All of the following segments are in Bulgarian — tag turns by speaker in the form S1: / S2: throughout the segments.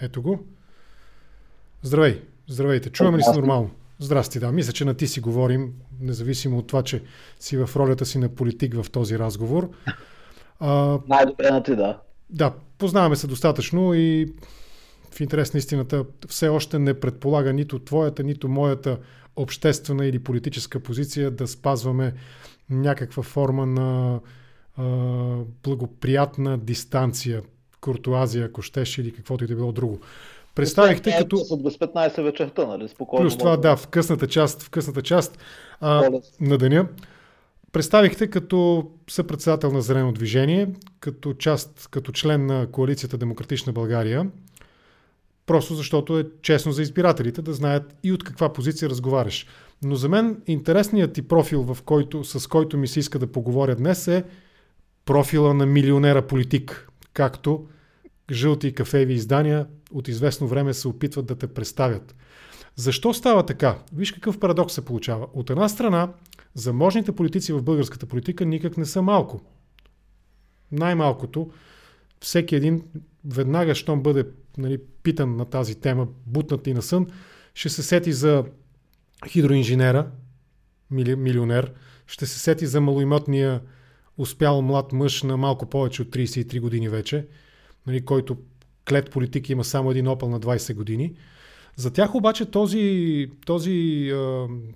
S1: Ето го. Здравей, здравейте. Чуваме ли се нормално? Здрасти, да. Мисля, че на ти си говорим, независимо от това, че си в ролята си на политик в този разговор.
S2: А, Най-добре на ти, да.
S1: Да, познаваме се достатъчно и в интерес на истината все още не предполага нито твоята, нито моята обществена или политическа позиция да спазваме някаква форма на а, благоприятна дистанция, куртуазия, ако щеш, или каквото и да било друго.
S2: Представихте като... От без 15 вечерта, нали? Спокойно.
S1: Плюс това, да, в късната част, в късната част а, на деня. Представихте като съпредседател на Зелено движение, като част, като член на коалицията Демократична България, просто защото е честно за избирателите да знаят и от каква позиция разговаряш. Но за мен интересният ти профил, в който, с който ми се иска да поговоря днес е профила на милионера политик, както жълти и кафеви издания от известно време се опитват да те представят. Защо става така? Виж какъв парадокс се получава. От една страна, заможните политици в българската политика никак не са малко. Най-малкото, всеки един веднага, щом бъде нали, питан на тази тема, бутнат и на сън, ще се сети за хидроинженера, мили, милионер, ще се сети за малоимотния успял млад мъж на малко повече от 33 години вече, нали, който клет политик има само един опъл на 20 години. За тях обаче този, този,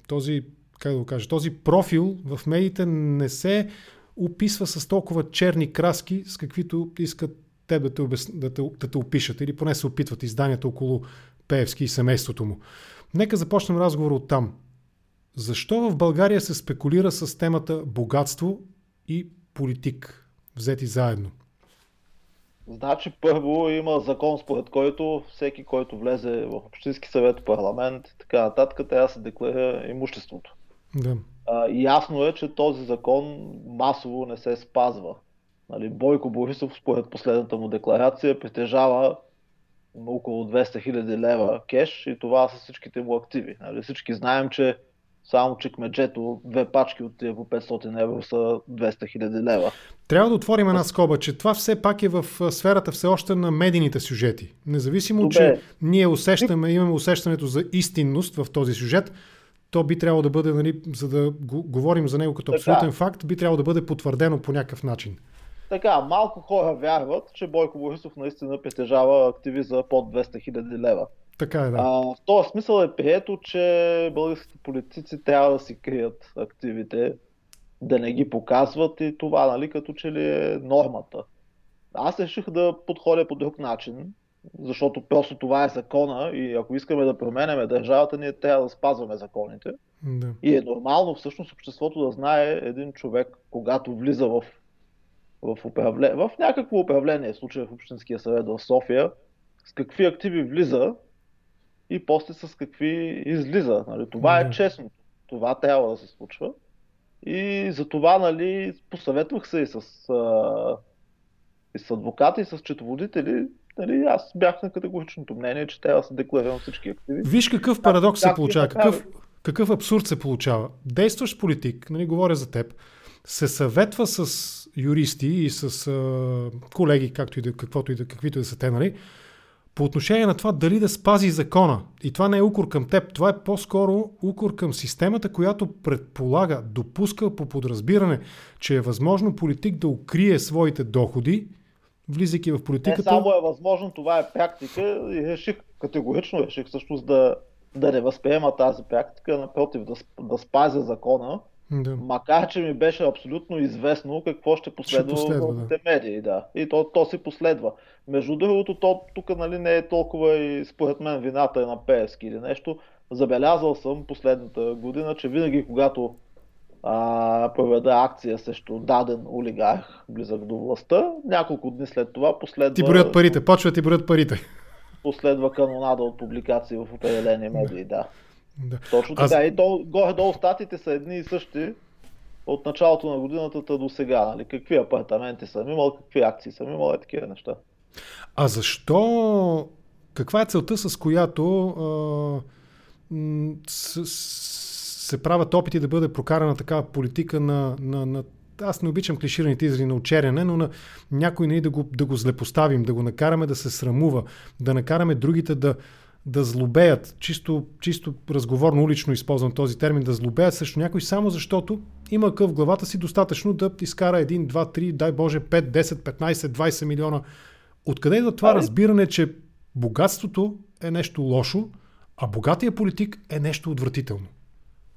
S1: този, как да го кажа, този профил в медиите не се описва с толкова черни краски, с каквито искат те да те, обяс... да, те, да те опишат или поне се опитват изданията около Пеевски и семейството му. Нека започнем разговор от там. Защо в България се спекулира с темата богатство и политик, взети заедно?
S2: Значи първо има закон, според който всеки, който влезе в Общински съвет, парламент и така нататък, трябва да се декларира имуществото.
S1: Да.
S2: А, ясно е, че този закон масово не се спазва. Нали, Бойко Борисов, според последната му декларация, притежава около 200 000 лева кеш и това са всичките му активи. Нали, всички знаем, че само чекмеджето, две пачки от тия по 500 евро са 200 000 лева.
S1: Трябва да отворим една скоба, че това все пак е в сферата все още на медийните сюжети. Независимо, Добре. че ние усещаме, имаме усещането за истинност в този сюжет, то би трябвало да бъде, нали, за да говорим за него като абсолютен така. факт, би трябвало да бъде потвърдено по някакъв начин.
S2: Така, малко хора вярват, че Бойко Борисов наистина притежава активи за под 200 000 лева.
S1: Така е, да.
S2: А, в този смисъл е прието, че българските политици трябва да си крият активите, да не ги показват и това, нали, като че ли е нормата. Аз реших да подходя по друг начин, защото просто това е закона и ако искаме да променяме държавата, ние трябва да спазваме законите.
S1: Да.
S2: И е нормално всъщност обществото да знае един човек, когато влиза в, в, управление, в някакво управление, в случая в Общинския съвет в София, с какви активи влиза и после с какви излиза. Нали? Това е честно. Това трябва да се случва. И за това нали, посъветвах се и с, а, и с адвокати, и с четоводители. Нали, аз бях на категоричното мнение, че трябва да се декларирам всички активи.
S1: Виж какъв парадокс се получава, какъв, какъв абсурд се получава. Действащ политик, нали, говоря за теб, се съветва с юристи и с а, колеги, както и да, каквото и да, каквито да са те, нали, по отношение на това дали да спази закона. И това не е укор към теб, това е по-скоро укор към системата, която предполага, допуска по подразбиране, че е възможно политик да укрие своите доходи, влизайки в политиката. Не
S2: само е възможно, това е практика и реших, категорично реших всъщност да, да не възприема тази практика, напротив, да, да спазя закона
S1: да.
S2: Макар, че ми беше абсолютно известно какво ще последва, ще последва в да. медии. Да. И то, то си последва. Между другото, то, тук нали, не е толкова и според мен вината е на Пеевски или нещо. Забелязал съм последната година, че винаги когато а, проведа акция срещу даден олигарх, близък до властта, няколко дни след това последва...
S1: Ти броят парите, почва ти броят парите.
S2: Последва канонада от публикации в определени медии, да.
S1: Да.
S2: Точно така. Аз... И то, горе-долу статите са едни и същи от началото на годината до сега. Нали? Какви апартаменти съм имал, какви акции съм имал, е такива неща.
S1: А защо? Каква е целта, с която а, с, се правят опити да бъде прокарана такава политика на, на, на аз не обичам клишираните изрази на учерене, но на някой не нали, да го, да го злепоставим, да го накараме да се срамува, да накараме другите да, да злобеят, чисто, чисто разговорно улично използвам този термин, да злобеят срещу някой, само защото има къв в главата си достатъчно да изкара 1, 2, 3, дай Боже, 5, 10, 15, 20 милиона. Откъде идва това разбиране, че богатството е нещо лошо, а богатия политик е нещо отвратително?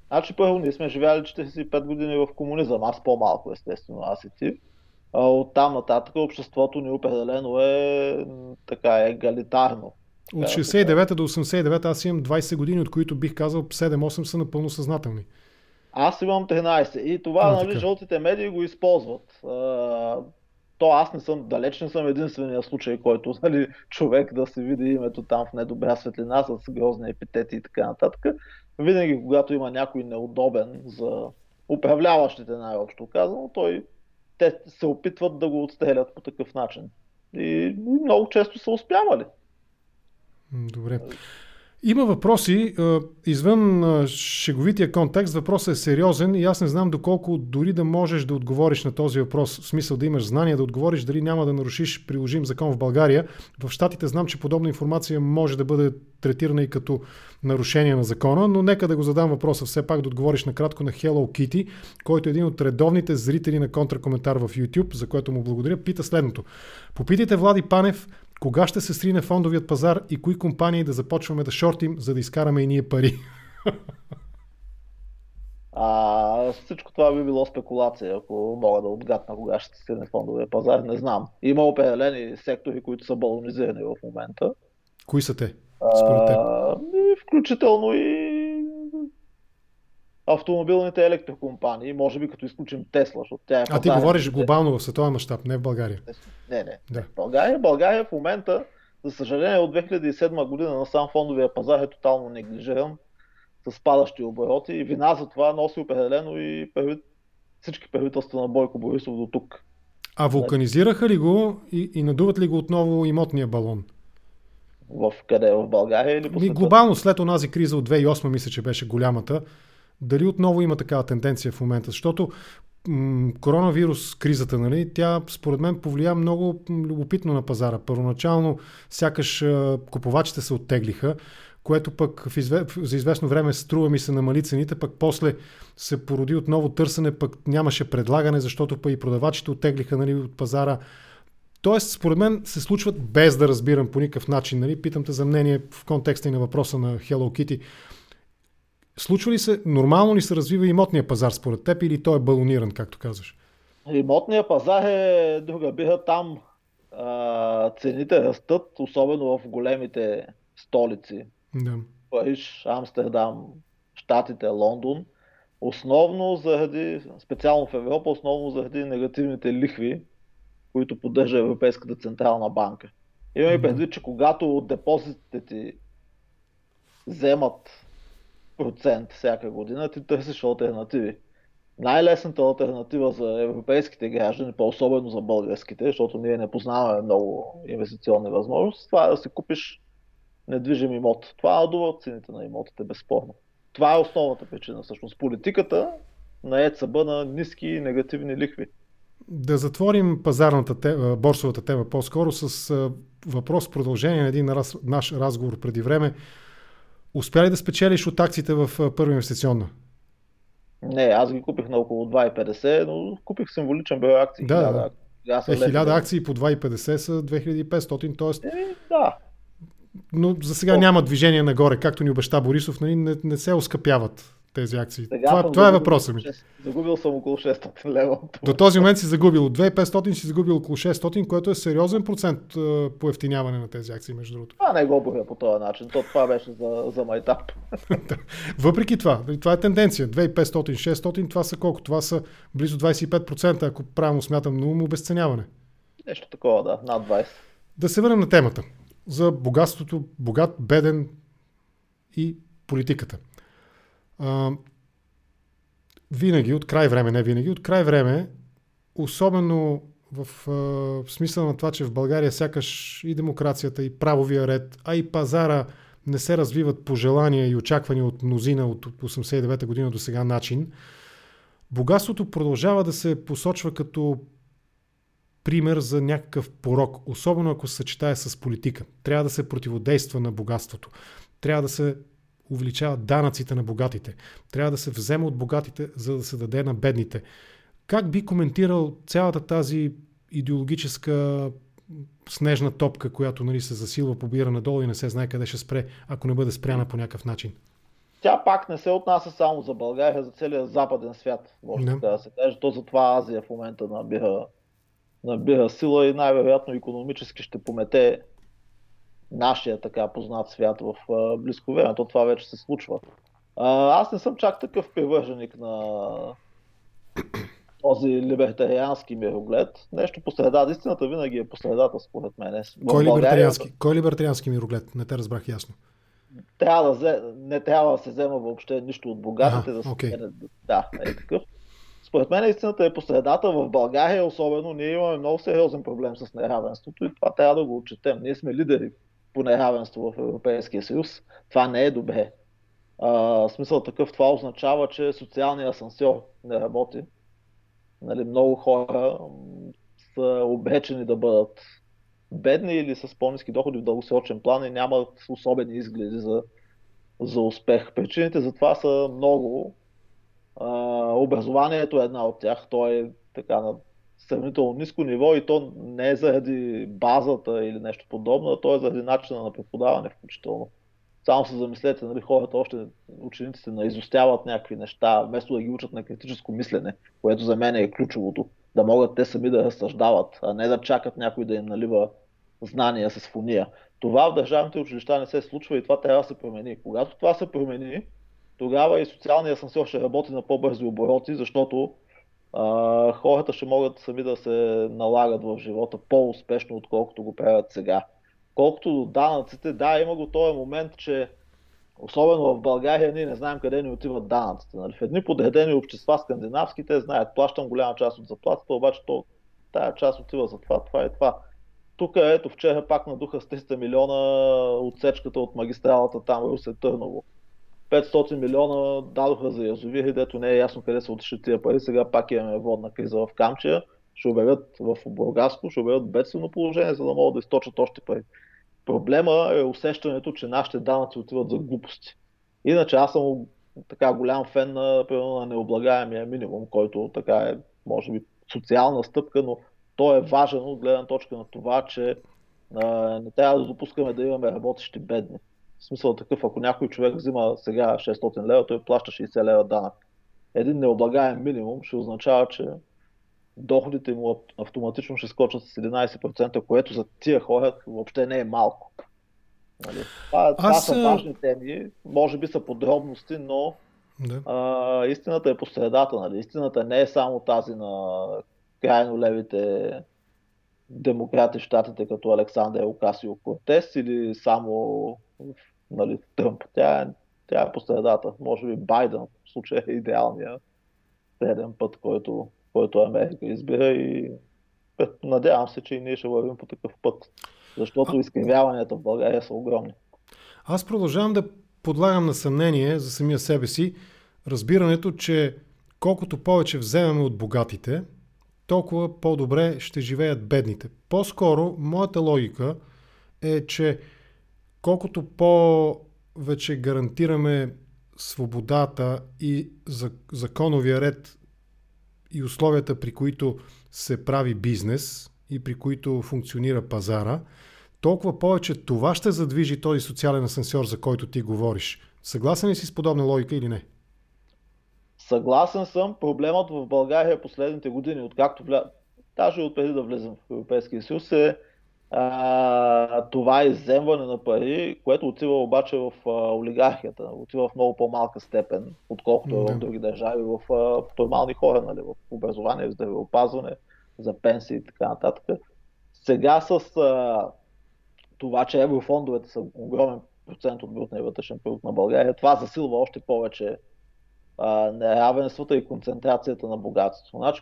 S2: Значи първо, ние сме живяли 45 години в комунизъм, аз по-малко естествено, аз и ти. От там нататък обществото ни определено е така егалитарно.
S1: От 69 до 89 аз имам 20 години, от които бих казал 7-8 са напълно съзнателни.
S2: Аз имам 13 и това, а, нали, така. жълтите медии го използват. То аз не съм, далеч не съм единствения случай, който нали, човек да се види името там в недобра светлина с грозни епитети и така нататък. Винаги, когато има някой неудобен за управляващите най-общо казано, той, те се опитват да го отстрелят по такъв начин. И много често са успявали.
S1: Добре. Има въпроси, извън шеговития контекст, въпросът е сериозен и аз не знам доколко дори да можеш да отговориш на този въпрос, в смисъл да имаш знания да отговориш, дали няма да нарушиш приложим закон в България. В Штатите знам, че подобна информация може да бъде третирана и като нарушение на закона, но нека да го задам въпроса все пак да отговориш накратко на Hello Kitty, който е един от редовните зрители на контракоментар в YouTube, за което му благодаря, пита следното. Попитайте Влади Панев кога ще се срине фондовият пазар и кои компании да започваме да шортим, за да изкараме и ние пари?
S2: А, всичко това би било спекулация, ако мога да отгадна кога ще се срине фондовия пазар, не знам. Има определени сектори, които са балонизирани в момента.
S1: Кои са те? Според теб? А,
S2: включително и автомобилните електрокомпании, може би като изключим Тесла, защото тя е
S1: А ти говориш глобално в световен мащаб, не в България.
S2: Не, не. Да. България, България в момента, за съжаление, от 2007 година на сам фондовия пазар е тотално неглижиран с падащи обороти и вина за това носи определено и прави, всички правителства на Бойко Борисов до тук.
S1: А вулканизираха ли го и, и надуват ли го отново имотния балон?
S2: В къде? В България или по
S1: света? Глобално след онази криза от 2008 мисля, че беше голямата. Дали отново има такава тенденция в момента? Защото коронавирус, кризата, нали, тя според мен повлия много любопитно на пазара. Първоначално сякаш купувачите се оттеглиха, което пък в изве... за известно време струва ми се намали цените, пък после се породи отново търсене, пък нямаше предлагане, защото пък и продавачите оттеглиха нали, от пазара. Тоест, според мен се случват без да разбирам по никакъв начин. Нали? Питам те за мнение в контекста и на въпроса на Hello Kitty. Случва ли се, нормално ли се развива имотния пазар според теб или той е балониран, както казваш?
S2: Имотния пазар е друга биха там. А, цените растат, особено в големите столици.
S1: Да.
S2: Париж, Амстердам, Штатите, Лондон. Основно заради, специално в Европа, основно заради негативните лихви, които поддържа Европейската централна банка. Имаме предвид, че когато депозитите ти вземат процент всяка година, ти търсиш альтернативи. Най-лесната альтернатива за европейските граждани, по-особено за българските, защото ние не познаваме много инвестиционни възможности, това е да си купиш недвижим имот. Това надува цените на имотите, безспорно. Това е основната причина. Всъщност политиката на ЕЦБ на ниски и негативни лихви.
S1: Да затворим пазарната тема, борсовата тема по-скоро с въпрос продължение на един наш разговор преди време. Успя ли да спечелиш от акциите в първа инвестиционна?
S2: Не, аз ги купих на около 2,50, но купих символичен брой акции.
S1: Да, да. Е, 1000 акции по 2,50 са 2500, т.е.
S2: Е, да.
S1: Но за сега О. няма движение нагоре, както ни обеща Борисов, нали, не, не се оскъпяват тези акции. Сега това, това е въпросът ми.
S2: Загубил съм около 600 лева.
S1: До този момент си загубил от 2500 си загубил около 600, което е сериозен процент по ефтиняване на тези акции, между другото.
S2: Това не го боря по този начин. То, това беше за, за майтап.
S1: Въпреки това, нали, това е тенденция. 2500-600, това са колко? Това са близо 25%, ако правилно смятам ум, обесценяване.
S2: Нещо такова, да, над 20.
S1: Да се върнем на темата. За богатството, богат, беден и политиката. А, винаги, от край време, не винаги, от край време, особено в, в смисъл на това, че в България сякаш и демокрацията, и правовия ред, а и пазара не се развиват по желания и очаквания от мнозина от 89-та година до сега начин. богатството продължава да се посочва като пример за някакъв порок, особено ако се съчетае с политика. Трябва да се противодейства на богатството. Трябва да се увеличават данъците на богатите. Трябва да се взема от богатите, за да се даде на бедните. Как би коментирал цялата тази идеологическа снежна топка, която нали, се засилва, побира надолу и не се знае къде ще спре, ако не бъде спряна по някакъв начин?
S2: Тя пак не се отнася само за България, за целия западен свят, може да, да се каже. То затова Азия в момента набира, набира сила и най-вероятно економически ще помете нашия така познат свят в близко време. То това вече се случва. А, аз не съм чак такъв привърженик на този либертариански мироглед. Нещо по среда. Истината винаги е по средата, според мен.
S1: Кой, е либертариански, кой е либертариански мироглед? Не те разбрах ясно.
S2: Трябва да, не трябва да се взема въобще нищо от богатите.
S1: Ага,
S2: да,
S1: okay.
S2: се, да, е такъв. Според мен истината е по средата. В България особено ние имаме много сериозен проблем с неравенството и това трябва да го отчетем. Ние сме лидери по неравенство в Европейския съюз. Това не е добре. А, смисъл такъв, това означава, че социалният асансьор не работи. Нали, много хора са обречени да бъдат бедни или с по-низки доходи в дългосрочен план и нямат особени изгледи за, за успех. Причините за това са много. А, образованието е една от тях. То е така на сравнително ниско ниво и то не е заради базата или нещо подобно, а то е заради начина на преподаване включително. Само се замислете, нали, хората още, учениците наизостяват някакви неща, вместо да ги учат на критическо мислене, което за мен е ключовото. Да могат те сами да разсъждават, а не да чакат някой да им налива знания с фония. Това в държавните училища не се случва и това трябва да се промени. Когато това се промени, тогава и социалният асансьор ще работи на по-бързи обороти, защото хората ще могат сами да се налагат в живота по-успешно, отколкото го правят сега. Колкото до данъците, да, има го този момент, че особено в България ние не знаем къде ни отиват данъците. Нали? В едни подредени общества скандинавските знаят, плащам голяма част от заплатата, обаче то, тая част отива за това, това и това. Тук ето вчера пак надуха с 300 милиона отсечката от магистралата там Русе Търново. 500 милиона дадоха за язовири, дето не е ясно къде са отишли тия пари. Сега пак имаме водна криза в Камчия. Ще обявят в Бургаско, ще обявят бедствено положение, за да могат да източат още пари. Проблема е усещането, че нашите данъци отиват за глупости. Иначе аз съм така голям фен на, примерно, на необлагаемия минимум, който така е, може би, социална стъпка, но той е важен от гледна точка на това, че а, не трябва да допускаме да имаме работещи бедни. В смисъл такъв, ако някой човек взима сега 600 лева, той плаща 60 лева данък. Един необлагаем минимум ще означава, че доходите му автоматично ще скочат с 11%, което за тия хора въобще не е малко. Нали? Това, това Аз... са важни теми, може би са подробности, но да. а, истината е по средата. Нали? Истината не е само тази на крайно левите демократи в щатите, като Александър Окасио Кортес или само нали, Тръмп. Тя е, тя е по средата. Може би Байден в случая е идеалният среден път, който, който Америка избира и надявам се, че и ние ще вървим по такъв път. Защото изкривяванията в България са огромни.
S1: Аз продължавам да подлагам на съмнение за самия себе си разбирането, че колкото повече вземем от богатите, толкова по-добре ще живеят бедните. По-скоро, моята логика е, че колкото по-вече гарантираме свободата и законовия ред и условията, при които се прави бизнес и при които функционира пазара, толкова повече това ще задвижи този социален асансьор, за който ти говориш. Съгласен ли си с подобна логика или не?
S2: Съгласен съм. Проблемът в България последните години, откакто вля... даже от преди да влезем в Европейския съюз, е а, това изземване на пари, което отива обаче в а, олигархията, отива в много по-малка степен, отколкото mm-hmm. в други държави, в, а, нормални хора, нали, в образование, в здравеопазване, за пенсии и така нататък. Сега с а, това, че еврофондовете са огромен процент от брутния вътрешен продукт на България, това засилва още повече а, неравенствата и концентрацията на богатство. Значи,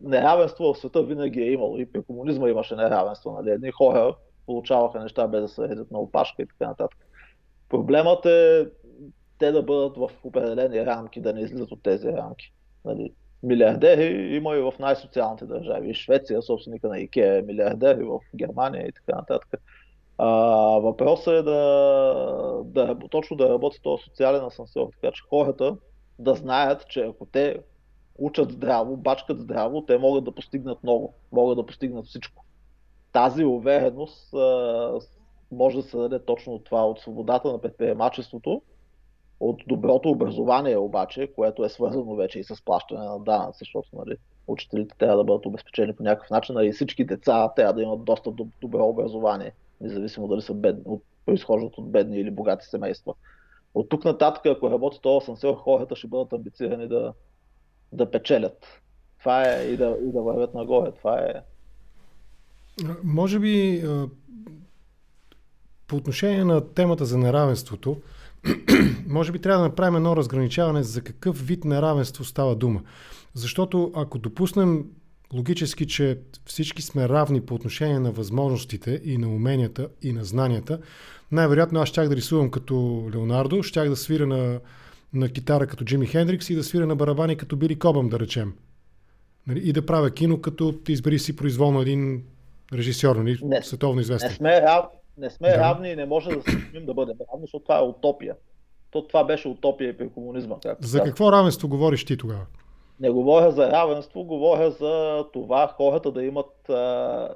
S2: неравенство в света винаги е имало. И при комунизма имаше неравенство. Нали? Едни хора получаваха неща без да се редят на опашка и така нататък. Проблемът е те да бъдат в определени рамки, да не излизат от тези рамки. Нали? милиардери има и в най-социалните държави. Швеция, собственика на Икеа е милиардер, и в Германия и така нататък. А, въпросът е да, да, точно да работи този социален асансьор, така че хората да знаят, че ако те учат здраво, бачкат здраво, те могат да постигнат много, могат да постигнат всичко. Тази увереност а, може да се даде точно от това, от свободата на предприемачеството, от доброто образование обаче, което е свързано вече и с плащане на данъци, защото нали, учителите трябва да бъдат обезпечени по някакъв начин, а и всички деца трябва да имат достъп до добро образование, независимо дали са бедни, от, произхождат от бедни или богати семейства. От тук нататък, ако работи този асансьор, хората ще бъдат амбицирани да, да печелят. Това е и да, и да вървят нагоре. Това е.
S1: Може би по отношение на темата за неравенството, може би трябва да направим едно разграничаване за какъв вид неравенство става дума. Защото ако допуснем логически, че всички сме равни по отношение на възможностите и на уменията и на знанията, най-вероятно аз щях да рисувам като Леонардо, щях да свиря на, на китара като Джими Хендрикс и да свиря на барабани като Били Кобъм, да речем. Нали? И да правя кино, като ти избери си произволно един режисьор, нали? не, световно известен.
S2: Не сме, рав, не сме да. равни и не може да се стремим да бъдем равни, защото това е утопия. То, това беше утопия при комунизма.
S1: За какво равенство говориш ти тогава?
S2: Не говоря за равенство, говоря за това хората да имат а,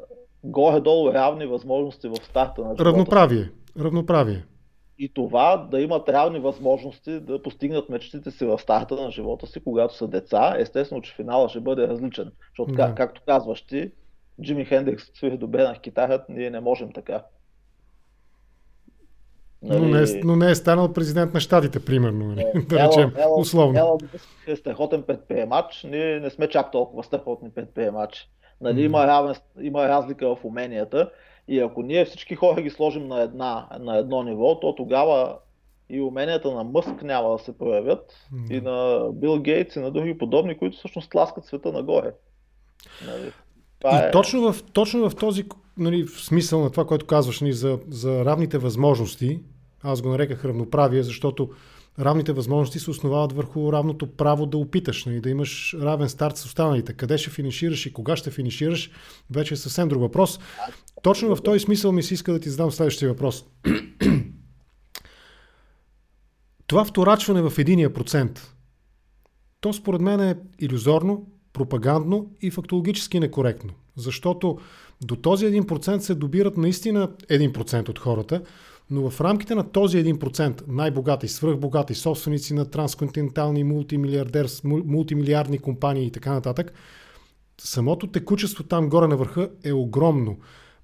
S2: горе-долу равни възможности в старта на живота.
S1: Равноправие. Равноправие.
S2: И това да имат равни възможности да постигнат мечтите си в старта на живота си, когато са деца. Естествено, че финала ще бъде различен. Защото, да. как, както казваш ти, Джимми Хендрикс свири добре на китара, ние не можем така.
S1: Нали... Но, не е, но не е станал президент на щатите, примерно, нали? да речем, Ела, условно. Ела
S2: е страхотен предприемач, ние не сме чак толкова страхотни предприемачи. Нали, mm. има, равен, има разлика в уменията и ако ние всички хора ги сложим на, една, на едно ниво, то тогава и уменията на Мъск няма да се проявят mm. и на Бил Гейтс и на други подобни, които всъщност тласкат света нагоре.
S1: Нали? Това и е... точно, в, точно в този нали, в смисъл на това, което казваш нали, за, за равните възможности, аз го нареках равноправие, защото равните възможности се основават върху равното право да опиташ, нали, да имаш равен старт с останалите. Къде ще финишираш и кога ще финишираш, вече е съвсем друг въпрос. Точно в този смисъл ми се иска да ти задам следващия въпрос. Това вторачване в единия процент, то според мен е иллюзорно, пропагандно и фактологически некоректно. Защото до този 1% се добират наистина 1% от хората, но в рамките на този 1% най-богати, свръхбогати собственици на трансконтинентални мултимилиардни компании и така нататък, самото текучество там горе на върха е огромно.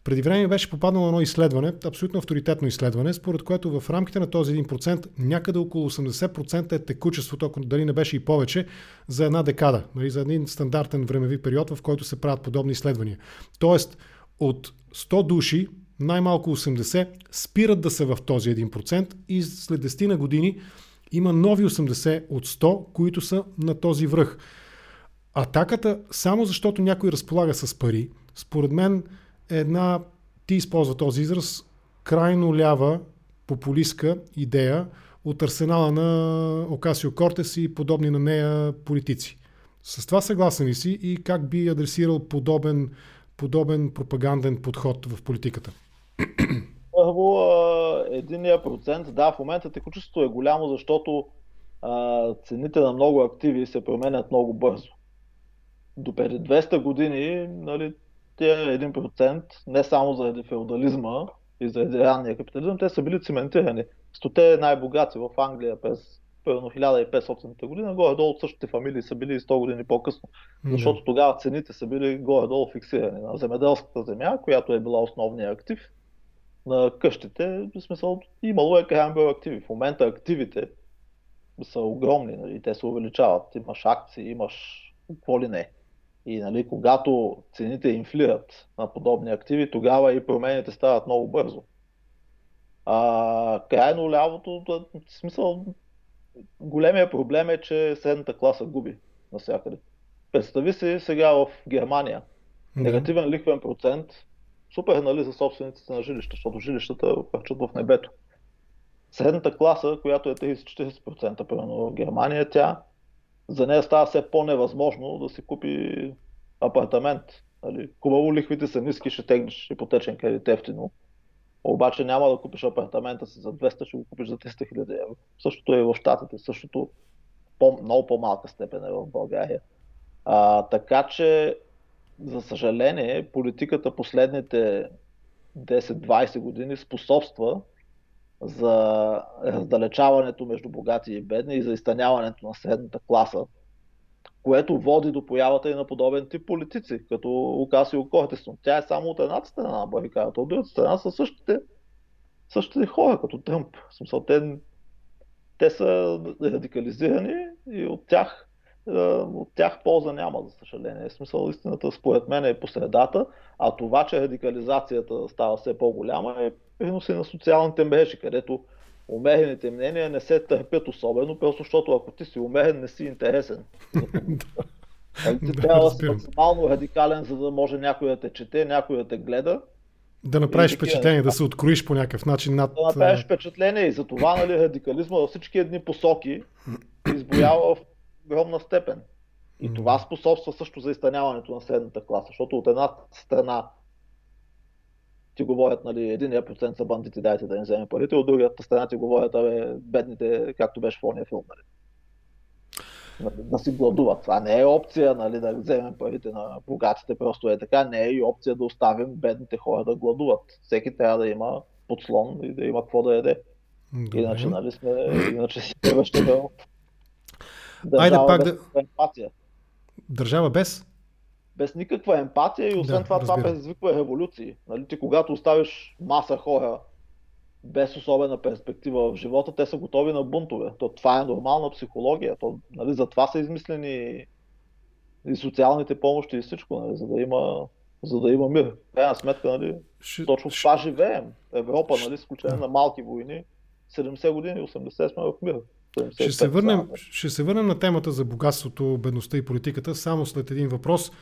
S1: Преди време беше попаднало едно изследване, абсолютно авторитетно изследване, според което в рамките на този 1% някъде около 80% е текучеството, ако дали не беше и повече, за една декада, нали, за един стандартен времеви период, в който се правят подобни изследвания. Тоест, от 100 души, най-малко 80 спират да са в този 1% и след 10 на години има нови 80 от 100, които са на този връх. Атаката, само защото някой разполага с пари, според мен една, ти използва този израз, крайно лява популистка идея от арсенала на Окасио Кортес и подобни на нея политици. С това съгласен ли си и как би адресирал подобен, подобен пропаганден подход в политиката?
S2: Първо, единия процент, да, в момента текучеството е голямо, защото а, цените на много активи се променят много бързо. До преди 200 години нали, тия 1%, не само заради феодализма и заради ранния капитализъм, те са били циментирани. Стоте най-богати в Англия през примерно 1500 година, горе-долу същите фамилии са били и 100 години по-късно. Защото тогава цените са били горе-долу фиксирани на земеделската земя, която е била основния актив, на къщите, в смисъл имало е брой активи. В момента активите са огромни, нали, те се увеличават. Имаш акции, имаш какво ли не. И нали, когато цените инфлират на подобни активи, тогава и промените стават много бързо. А, крайно лявото, в смисъл, големия проблем е, че средната класа губи навсякъде. Представи си сега в Германия. Негативен лихвен процент, супер нали за собствениците на жилища, защото жилищата върчат в небето. Средната класа, която е 30-40%, примерно в Германия, тя за нея става все по-невъзможно да си купи апартамент. Нали? Хубаво лихвите са ниски, ще тегнеш ипотечен кредит ефтино. Обаче няма да купиш апартамента си за 200, ще го купиш за 300 хиляди евро. Същото е и в Штатите, същото по, много по-малка степен е в България. А, така че, за съжаление, политиката последните 10-20 години способства за раздалечаването между богати и бедни и за изтъняването на средната класа, което води до появата и на подобен тип политици, като Лукасио Кортесон. Тя е само от едната страна на барикадата, от другата страна са същите, същите хора, като Тръмп. В смисъл, те, те са радикализирани и от тях, от тях полза няма, за съжаление. В смисъл, истината според мен е по средата, а това, че радикализацията става все по-голяма е приноси на социалните мрежи, където умерените мнения не се търпят особено, просто защото ако ти си умерен, не си интересен. Нали, ти трябва да си максимално радикален, за да може някой да те чете, някой да те гледа.
S1: Да направиш впечатление, да се откроиш по някакъв начин над...
S2: Да направиш впечатление и за това нали, радикализма във всички едни посоки избоява в огромна степен. И това способства също за изтъняването на средната класа, защото от една страна ти говорят, нали, единия процент са бандити, дайте да им вземем парите, от другата страна ти говорят, абе, бедните, както беше в ония филм, нали. нали. Да си гладуват. Това не е опция, нали, да вземем парите на богатите, просто е така. Не е и опция да оставим бедните хора да гладуват. Всеки трябва да има подслон и да има какво да яде. Добре. Иначе, нали, сме, иначе си превръщаме в
S1: държава Айде пак да... емпатия. Държава без?
S2: без никаква емпатия и освен да, това разбира. това предизвиква революции. Нали, ти когато оставиш маса хора без особена перспектива в живота, те са готови на бунтове. То, това е нормална психология. То, нали, за това са измислени и социалните помощи и всичко, нали, за, да има, за да има мир. Крайна сметка, нали, Ш... точно в това живеем. Европа, нали, с изключение на малки войни, 70 години, 80 сме в мир.
S1: Ще се, върнем, ще се върнем на темата за богатството, бедността и политиката само след един въпрос.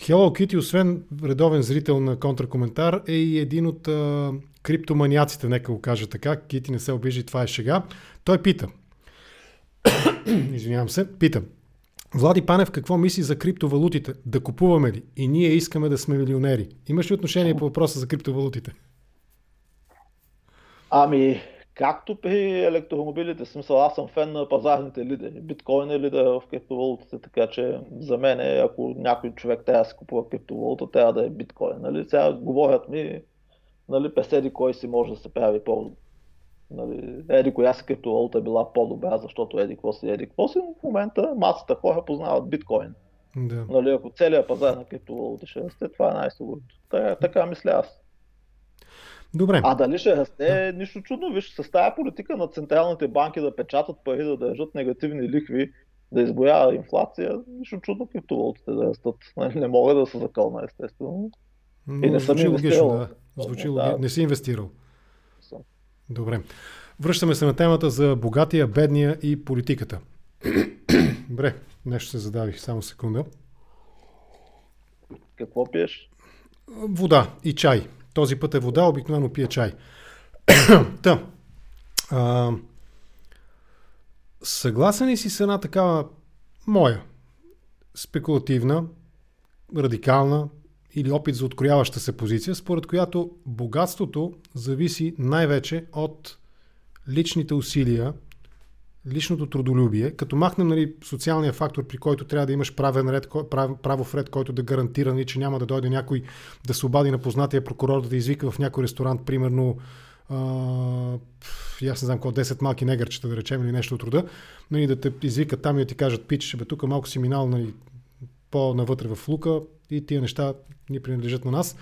S1: Hello Kitty, освен редовен зрител на контракоментар, е и един от а, криптоманиаците, нека го кажа така. Кити не се обижи, това е шега. Той пита. Извинявам се, пита. Влади Панев какво мисли за криптовалутите? Да купуваме ли? И ние искаме да сме милионери. Имаш ли отношение по въпроса за криптовалутите?
S2: Ами, Както при електромобилите, смисъл, аз съм фен на пазарните лидери. Биткоин е лидер в криптовалутите, така че за мен, е, ако някой човек трябва да се купува криптовалута, трябва да е биткоин. Нали? Сега говорят ми, нали, песеди кой си може да се прави по Нали, еди коя си криптовалута е била по-добра, защото еди какво си, еди какво си, но в момента масата хора познават биткоин. Да. Нали, ако целият пазар на криптовалути ще расте, това е най-сигурното. Така, така мисля аз.
S1: Добре.
S2: А дали ще расте, да. нищо чудно. Виж, с тази политика на централните банки да печатат пари, да държат негативни лихви, да избоява инфлация, нищо чудно криптовалутите да растат. Нали, не мога да се закълна, естествено.
S1: Но, и не съм инвестирал. Логично, да. Звучи да. Не си инвестирал. Съм. Добре. Връщаме се на темата за богатия, бедния и политиката. Добре, нещо се задавих, само секунда.
S2: Какво пиеш?
S1: Вода и чай. Този път е вода, обикновено пие чай. Та. А, съгласен ли си с една такава моя, спекулативна, радикална или опит за открояваща се позиция, според която богатството зависи най-вече от личните усилия личното трудолюбие, като махнем нали, социалния фактор, при който трябва да имаш правен ред, прав, правов ред, който да гарантира, нали, че няма да дойде някой да се обади на познатия прокурор, да извика в някой ресторант, примерно, а, аз не знам какво, 10 малки негърчета, да речем, или нещо от рода, нали, да те извикат там и да ти кажат, пич, бе, тук малко си минал нали, по-навътре в лука и тия неща ни принадлежат на нас.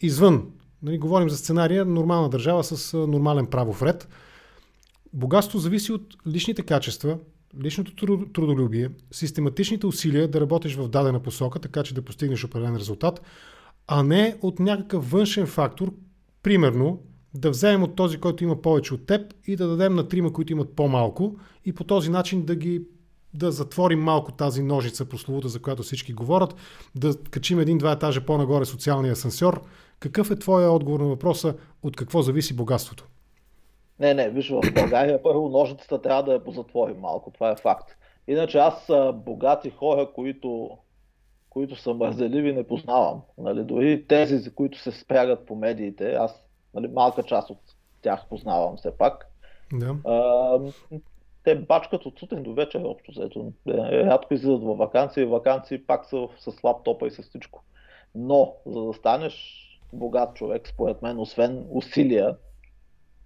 S1: Извън, нали, говорим за сценария, нормална държава с нормален правов ред, Богатството зависи от личните качества, личното трудолюбие, систематичните усилия да работиш в дадена посока, така че да постигнеш определен резултат, а не от някакъв външен фактор, примерно да вземем от този, който има повече от теб и да дадем на трима, които имат по-малко и по този начин да ги да затворим малко тази ножица прословута, за която всички говорят, да качим един-два етажа по-нагоре социалния асансьор. Какъв е твоя отговор на въпроса от какво зависи богатството?
S2: Не, не, виж, в България първо ножицата трябва да я позатворим малко, това е факт. Иначе аз богати хора, които, които са мързеливи, не познавам. Нали, дори тези, за които се спрягат по медиите, аз нали, малка част от тях познавам все пак.
S1: Да.
S2: А, те бачкат от сутрин до вечер общо взето. Е, рядко излизат във вакансии, вакансии пак са с лаптопа и с всичко. Но, за да станеш богат човек, според мен, освен усилия,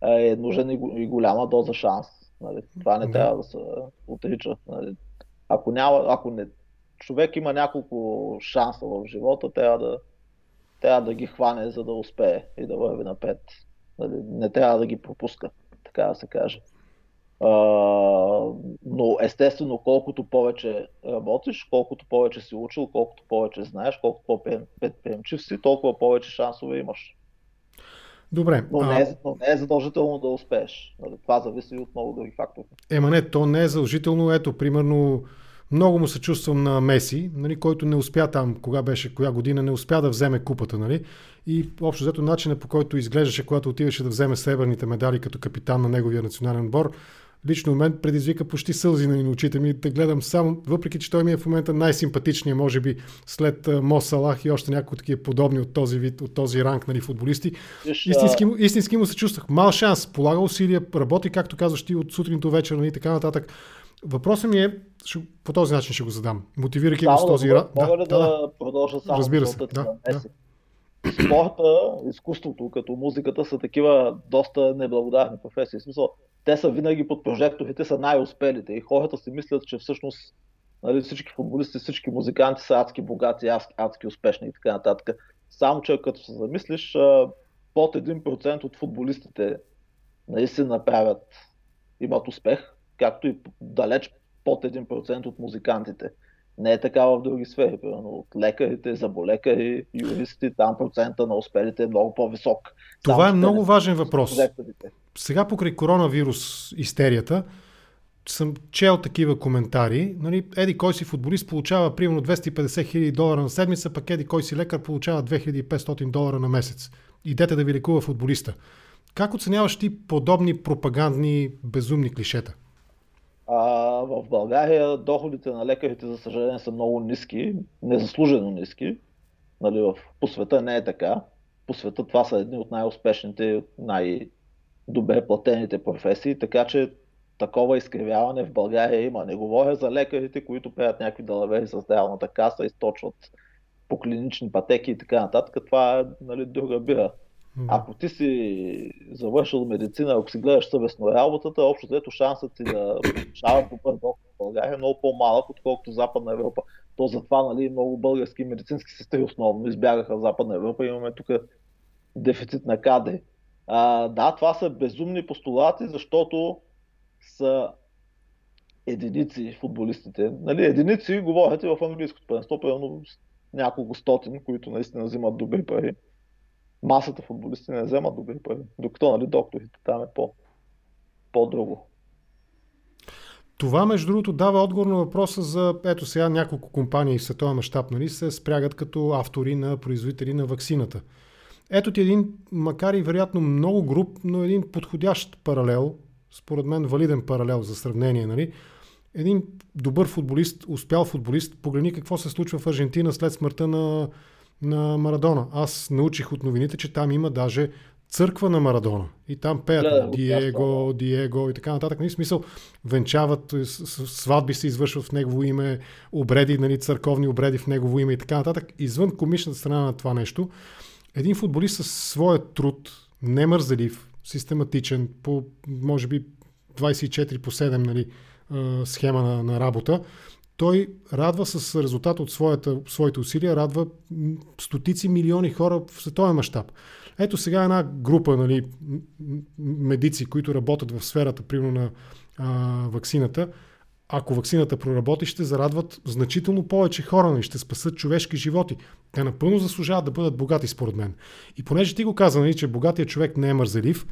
S2: е нужен и голяма доза шанс. Нали? Това не трябва да се отрича. Нали? Ако, няма, ако не, човек има няколко шанса в живота, трябва да, трябва да ги хване, за да успее и да върви напред. Нали? Не трябва да ги пропуска, така да се каже. Uh, но естествено, колкото повече работиш, колкото повече си учил, колкото повече знаеш, колкото по-предприемчив си, толкова повече шансове имаш.
S1: Добре.
S2: Но, а... не е, но не е задължително да успееш. Нали, това зависи от много други фактори.
S1: Ема не, то не е задължително. Ето, примерно, много му се чувствам на Меси, нали, който не успя там, кога беше, коя година, не успя да вземе купата. Нали? И общо взето начина по който изглеждаше, когато отиваше да вземе сребърните медали като капитан на неговия национален отбор, лично мен предизвика почти сълзи на очите ми да гледам само, въпреки че той ми е в момента най-симпатичният, може би след Мо Салах и още някои такива подобни от този вид, от този ранг нали, футболисти. Истински, истински му се чувствах. Мал шанс, полага усилия, работи, както казваш ти, от сутрин до вечер нали, и така нататък. Въпросът ми е, по този начин ще го задам, мотивирайки го с този...
S2: Да, мога да, да, да продължа само
S1: Разбира се, да, да.
S2: Спорта, изкуството, като музиката са такива доста неблагодарни професии. В смисъл, те са винаги под прожекторите, са най-успелите и хората си мислят, че всъщност нали, всички футболисти, всички музиканти са адски богати, адски, адски успешни и така нататък. Само, че като се замислиш, под 1% от футболистите наистина направят, имат успех, както и далеч под 1% от музикантите. Не е така в други сфери, примерно от лекарите, заболекари, юристи, там процента на успелите е много по-висок.
S1: Това Само, е много важен въпрос. Сега покрай коронавирус истерията, съм чел такива коментари. Нали, еди кой си футболист получава примерно 250 хиляди долара на седмица, пък еди кой си лекар получава 2500 долара на месец. Идете да ви лекува футболиста. Как оценяваш ти подобни пропагандни безумни клишета?
S2: А, в България доходите на лекарите, за съжаление, са много ниски, незаслужено ниски. Нали, в, по света не е така. По света това са едни от най-успешните, най-добре платените професии, така че такова изкривяване в България има. Не говоря за лекарите, които правят някакви далавери с здравната каса, източват по клинични пътеки и така нататък. Това е нали, друга бира. Ако ти си завършил медицина, ако си гледаш съвестно работата, общо взето шансът ти да получаваш добър доход в България е много по-малък, отколкото Западна Европа. То затова нали, много български медицински сестри основно избягаха в Западна Европа. Имаме тук дефицит на кадри. А, да, това са безумни постулати, защото са единици футболистите. Нали, единици говорят и в английското първенство, примерно няколко стотин, които наистина взимат добри пари масата футболисти не вземат добри пари, докато нали, докторите там е по, по-друго.
S1: Това, между другото, дава отговор на въпроса за, ето сега няколко компании в световен мащаб нали, се спрягат като автори на производители на ваксината. Ето ти един, макар и вероятно много груп, но един подходящ паралел, според мен валиден паралел за сравнение. Нали? Един добър футболист, успял футболист, погледни какво се случва в Аржентина след смъртта на на Марадона. Аз научих от новините, че там има даже църква на Марадона. И там пеят да, Диего, Диего и така нататък. Нали, смисъл, венчават, сватби се извършват в негово име, обреди, нали, църковни обреди в негово име и така нататък. Извън комичната страна на това нещо, един футболист със своя труд, немързелив, систематичен, по може би 24 по 7 нали, схема на, на работа, той радва с резултат от своята, своите усилия, радва стотици милиони хора в световен мащаб. Ето сега една група нали, медици, които работят в сферата, примерно на а, вакцината, ако вакцината проработи, ще зарадват значително повече хора, и нали, ще спасат човешки животи. Те напълно заслужават да бъдат богати, според мен. И понеже ти го каза, нали, че богатият човек не е мързелив,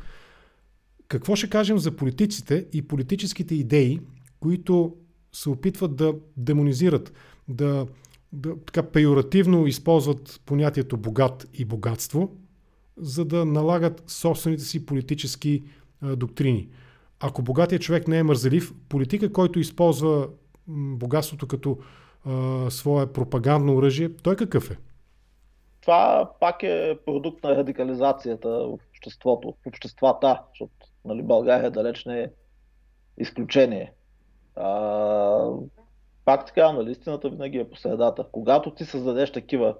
S1: какво ще кажем за политиците и политическите идеи, които се опитват да демонизират, да, да така пеоративно използват понятието богат и богатство, за да налагат собствените си политически а, доктрини. Ако богатият човек не е мързелив, политика, който използва богатството като а, свое пропагандно оръжие, той какъв е?
S2: Това пак е продукт на радикализацията в обществото, в обществата, защото нали, България далеч не е изключение. А, пак така, нали, истината винаги е по средата. Когато ти създадеш такива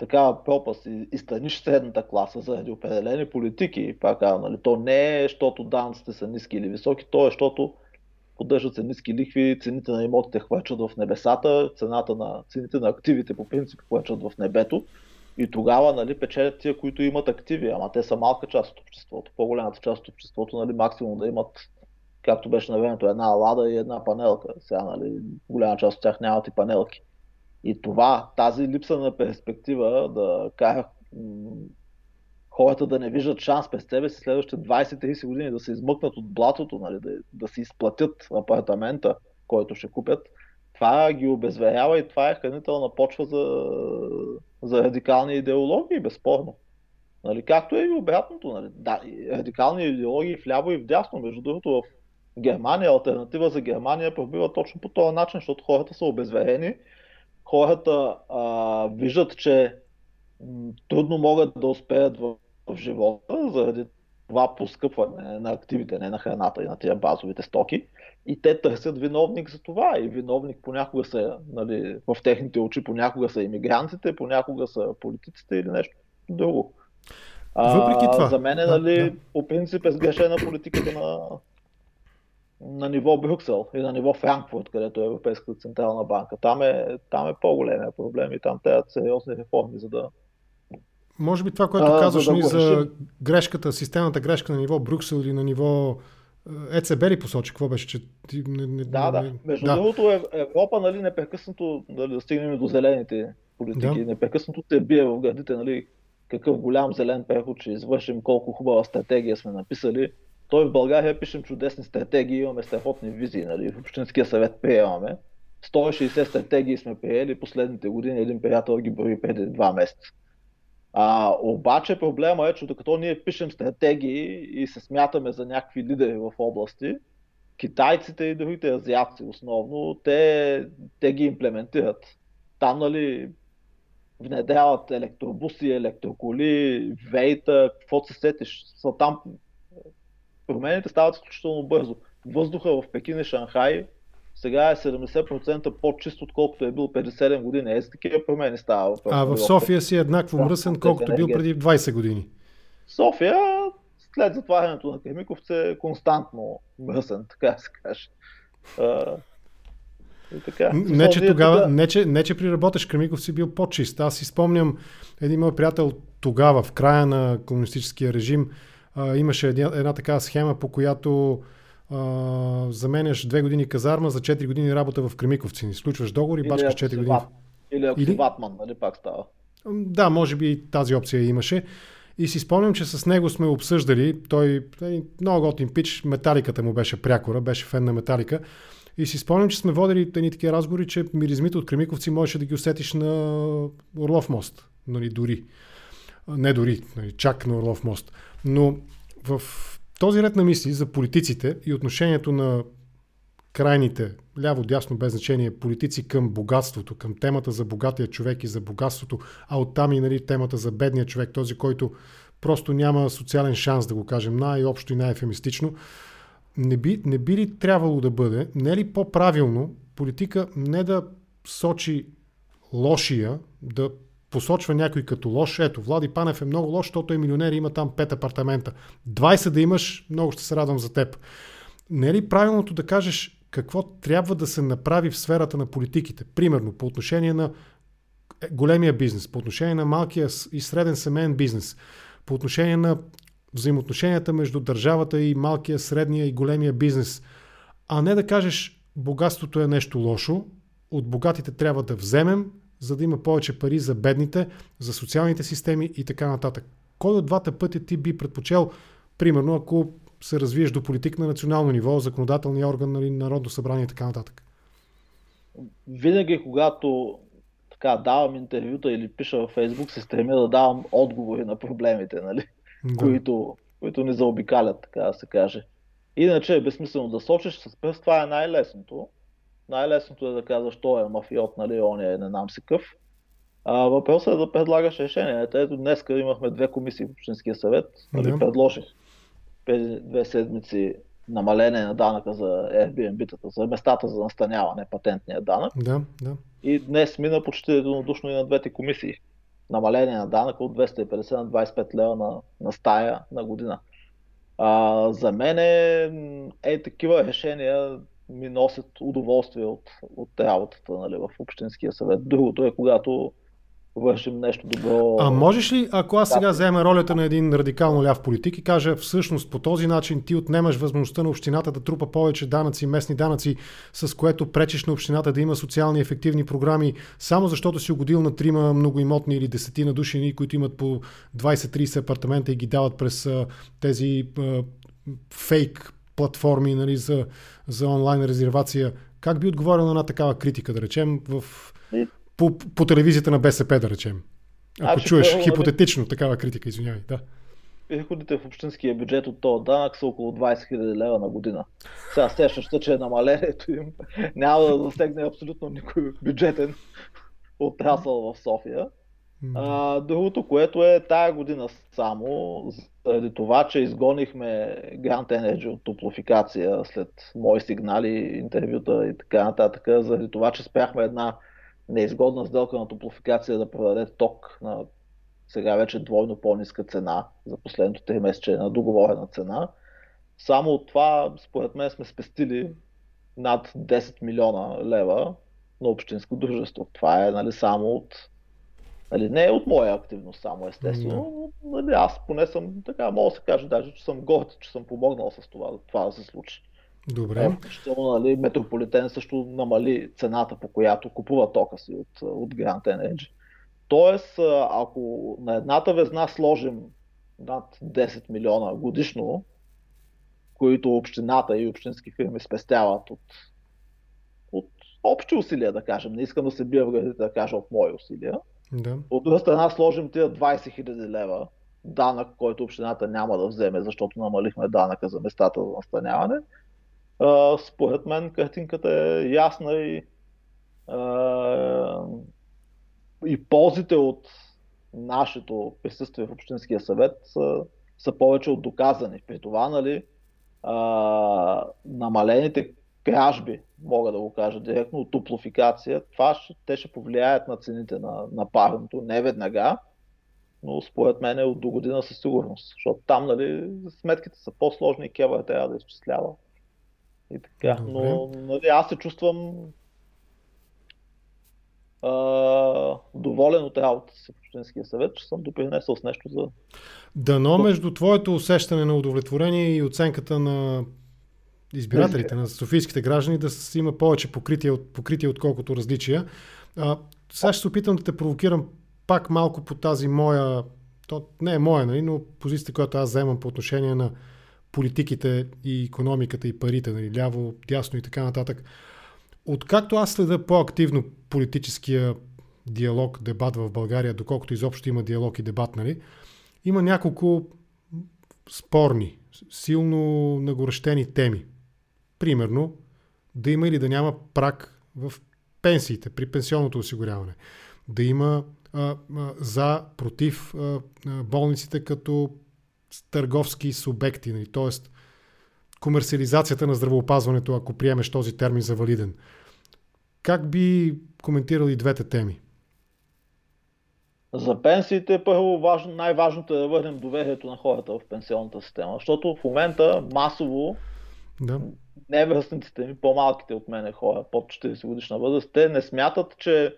S2: такава пропаст и, и страниш средната класа заради определени политики, пак нали, то не е, защото данците са ниски или високи, то е, защото поддържат се ниски лихви, цените на имотите хвърчат в небесата, цената на цените на активите по принцип хвърчат в небето. И тогава нали, печелят тия, които имат активи, ама те са малка част от обществото. По-голямата част от обществото нали, максимум да имат, както беше на времето, една лада и една панелка. Сега нали, голяма част от тях нямат и панелки. И това, тази липса на перспектива да кара хората да не виждат шанс през себе си следващите 20-30 години да се измъкнат от блатото, нали, да, да си изплатят апартамента, който ще купят, това ги обезверява и това е хранителна почва за, за радикални идеологии, безспорно. Нали, както е и обратното. Нали. Да, радикални идеологии в ляво и в дясно. Между другото, в Германия, альтернатива за Германия пробива точно по този начин, защото хората са обезверени хората а, виждат, че трудно могат да успеят в, в живота заради това поскъпване на активите, не на храната и на тия базовите стоки. И те търсят виновник за това. И виновник понякога са, нали, в техните очи понякога са иммигрантите, понякога са политиците или нещо друго.
S1: Въпреки това.
S2: За мен е, нали, да, да. по принцип е сгрешена политиката на, на ниво Брюксел и на ниво Франкфурт, където е Европейската централна банка. Там е, там е по-големия проблем и там трябва сериозни реформи, за да.
S1: Може би това, което а, казваш за, да за грешката, системната грешка на ниво Брюксел или на ниво ЕЦБ ли посочи? Какво беше? Че ти
S2: не, не, да, да. Между да. другото, е, Европа нали, непрекъснато, нали, да стигнем до зелените политики, да. непрекъснато те бие в гърдите, нали, какъв голям зелен преход ще извършим, колко хубава стратегия сме написали той в България пишем чудесни стратегии, имаме страхотни визии, нали? в Общинския съвет приемаме. 160 стратегии сме приели последните години, един приятел ги брои преди два месеца. А, обаче проблема е, че докато ние пишем стратегии и се смятаме за някакви лидери в области, китайците и другите азиатци основно, те, те ги имплементират. Там, нали, внедряват електробуси, електроколи, вейта, какво се сетиш. Са там промените стават изключително бързо. Въздуха в Пекин и Шанхай сега е 70% по-чист, отколкото е бил 57 години. Е, такива промени става.
S1: В а в София си е еднакво да, мръсен, колкото бил преди 20 години.
S2: София, след затварянето на Кремиковце, е константно мръсен, така се каже.
S1: И така. Не, че тогава, не, че, не, че при работеш Кремиков си бил по-чист. Аз си спомням един мой приятел тогава, в края на комунистическия режим, а, имаше една, една такава схема, по която а, заменяш две години казарма за 4 години работа в Кремиковци. Не сключваш договор и бачкаш 4 години.
S2: Или ако Или... Ватман, нали пак става?
S1: Да, може би тази опция имаше. И си спомням, че с него сме обсъждали, той е много готин пич, металиката му беше прякора, беше фен на металика. И си спомням, че сме водили едни такива разговори, че миризмите от Кремиковци можеше да ги усетиш на Орлов мост. Нали, дори. Не дори, нали, чак на Орлов мост. Но в този ред на мисли за политиците и отношението на крайните, ляво-дясно без значение, политици към богатството, към темата за богатия човек и за богатството, а оттам и нали, темата за бедния човек, този, който просто няма социален шанс, да го кажем най-общо и най-ефемистично, не би, не би ли трябвало да бъде, не е ли по-правилно политика не да сочи лошия, да посочва някой като лош. Ето, Влади Панев е много лош, защото е милионер и има там 5 апартамента. 20 да имаш, много ще се радвам за теб. Не е ли правилното да кажеш какво трябва да се направи в сферата на политиките? Примерно, по отношение на големия бизнес, по отношение на малкия и среден семейен бизнес, по отношение на взаимоотношенията между държавата и малкия, средния и големия бизнес, а не да кажеш богатството е нещо лошо, от богатите трябва да вземем, за да има повече пари за бедните, за социалните системи и така нататък. Кой от двата пътя ти би предпочел, примерно, ако се развиеш до политик на национално ниво, законодателния орган, нали, Народно събрание и така нататък?
S2: Винаги, когато така давам интервюта или пиша във Фейсбук, се стремя да давам отговори на проблемите, нали? Да. които, които ни заобикалят, така да се каже. Иначе е безсмислено да сочиш с пръст, това е най-лесното най-лесното е да казваш, той е мафиот, нали, он е не нам си къв. А, въпросът е да предлагаш решение. Ето днес имахме две комисии в Общинския съвет. Нали, предложих преди две седмици намаление на данъка за Airbnb-тата, за местата за настаняване, патентния данък.
S1: Да, да.
S2: И днес мина почти единодушно и на двете комисии. Намаление на данъка от 250 на 25 лева на, на стая на година. А, за мен е, е такива решения ми носят удоволствие от, от работата нали, в Общинския съвет. Другото е когато вършим нещо добро.
S1: А можеш ли, ако аз сега взема ролята на един радикално ляв политик и кажа всъщност по този начин ти отнемаш възможността на общината да трупа повече данъци, местни данъци, с което пречиш на общината да има социални ефективни програми, само защото си угодил на трима многоимотни или десетина души, които имат по 20-30 апартамента и ги дават през тези фейк платформи нали, за, за онлайн резервация. Как би отговорил на една такава критика, да речем, в по, по телевизията на БСП, да речем. Ако а, чуеш първо, хипотетично такава критика, извинявай. Да.
S2: Приходите в общинския бюджет от този данък са около 20 000 лева на година. Сега сещаща, че е намалението им няма да засегне абсолютно никой бюджетен отрасъл в София. А, другото, което е тая година само, заради това, че изгонихме Grand Energy от топлофикация след мои сигнали, интервюта и така нататък, заради това, че спряхме една неизгодна сделка на топлофикация да продаде ток на сега вече двойно по-ниска цена за последното 3 месече на договорена цена. Само от това, според мен, сме спестили над 10 милиона лева на общинско дружество. Това е нали, само от. Нали, не е от моя активност, само естествено. Но, нали, аз поне съм, така мога да се каже даже, че съм горд, че съм помогнал с това, това да се случи.
S1: Добре.
S2: Включително нали, Метрополитен също намали цената, по която купува тока си от, от Grand Energy. Тоест, ако на едната везна сложим над 10 милиона годишно, които общината и общински фирми спестяват от, от общи усилия, да кажем. Не искам да се бия в градите да кажа от мои усилия.
S1: Да.
S2: От друга страна сложим тия 20 000 лева данък, който общината няма да вземе, защото намалихме данъка за местата за настаняване според мен картинката е ясна и, а, и ползите от нашето присъствие в Общинския съвет са, са повече от доказани. При това, нали, намалените кражби, мога да го кажа директно, от топлофикация, това ще, те ще повлияят на цените на, на парното, не веднага, но според мен е от до година със сигурност, защото там нали, сметките са по-сложни и Кева трябва да изчислява и така. Но нали, аз се чувствам а, доволен от работата си в Общинския съвет, че съм допринесъл с нещо за...
S1: Дано между твоето усещане на удовлетворение и оценката на избирателите, на софийските граждани, да има повече покритие, от, покритие отколкото различия. А, сега ще се опитам да те провокирам пак малко по тази моя, то не е моя, нали, но позицията, която аз вземам по отношение на политиките и економиката и парите, нали, ляво, дясно и така нататък. Откакто аз следа по-активно политическия диалог, дебат в България, доколкото изобщо има диалог и дебат, нали, има няколко спорни, силно нагорещени теми. Примерно, да има или да няма прак в пенсиите, при пенсионното осигуряване. Да има а, а, за, против а, а, болниците като търговски субекти, нали? т.е. комерциализацията на здравеопазването, ако приемеш този термин за валиден. Как би коментирал и двете теми?
S2: За пенсиите първо важно, най-важното е да върнем доверието на хората в пенсионната система, защото в момента масово
S1: да.
S2: Невръстниците ми, по-малките от мене хора, под 40 годишна възраст, те не смятат, че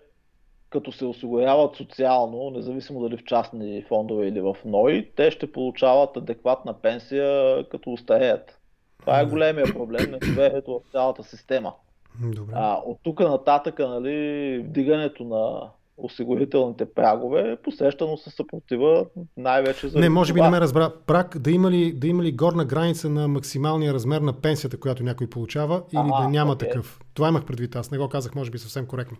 S2: като се осигуряват социално, независимо дали в частни фондове или в НОИ, те ще получават адекватна пенсия като устареят. Това е големия проблем на доверието в цялата система.
S1: Добре.
S2: А, от тук нататък, нали, вдигането на осигурителните прагове е посещано със съпротива най-вече за.
S1: Не, може би не ме разбра. Прак, да има, ли, да има ли горна граница на максималния размер на пенсията, която някой получава, или а, да няма okay. такъв? Това имах предвид. Аз не го казах, може би съвсем коректно.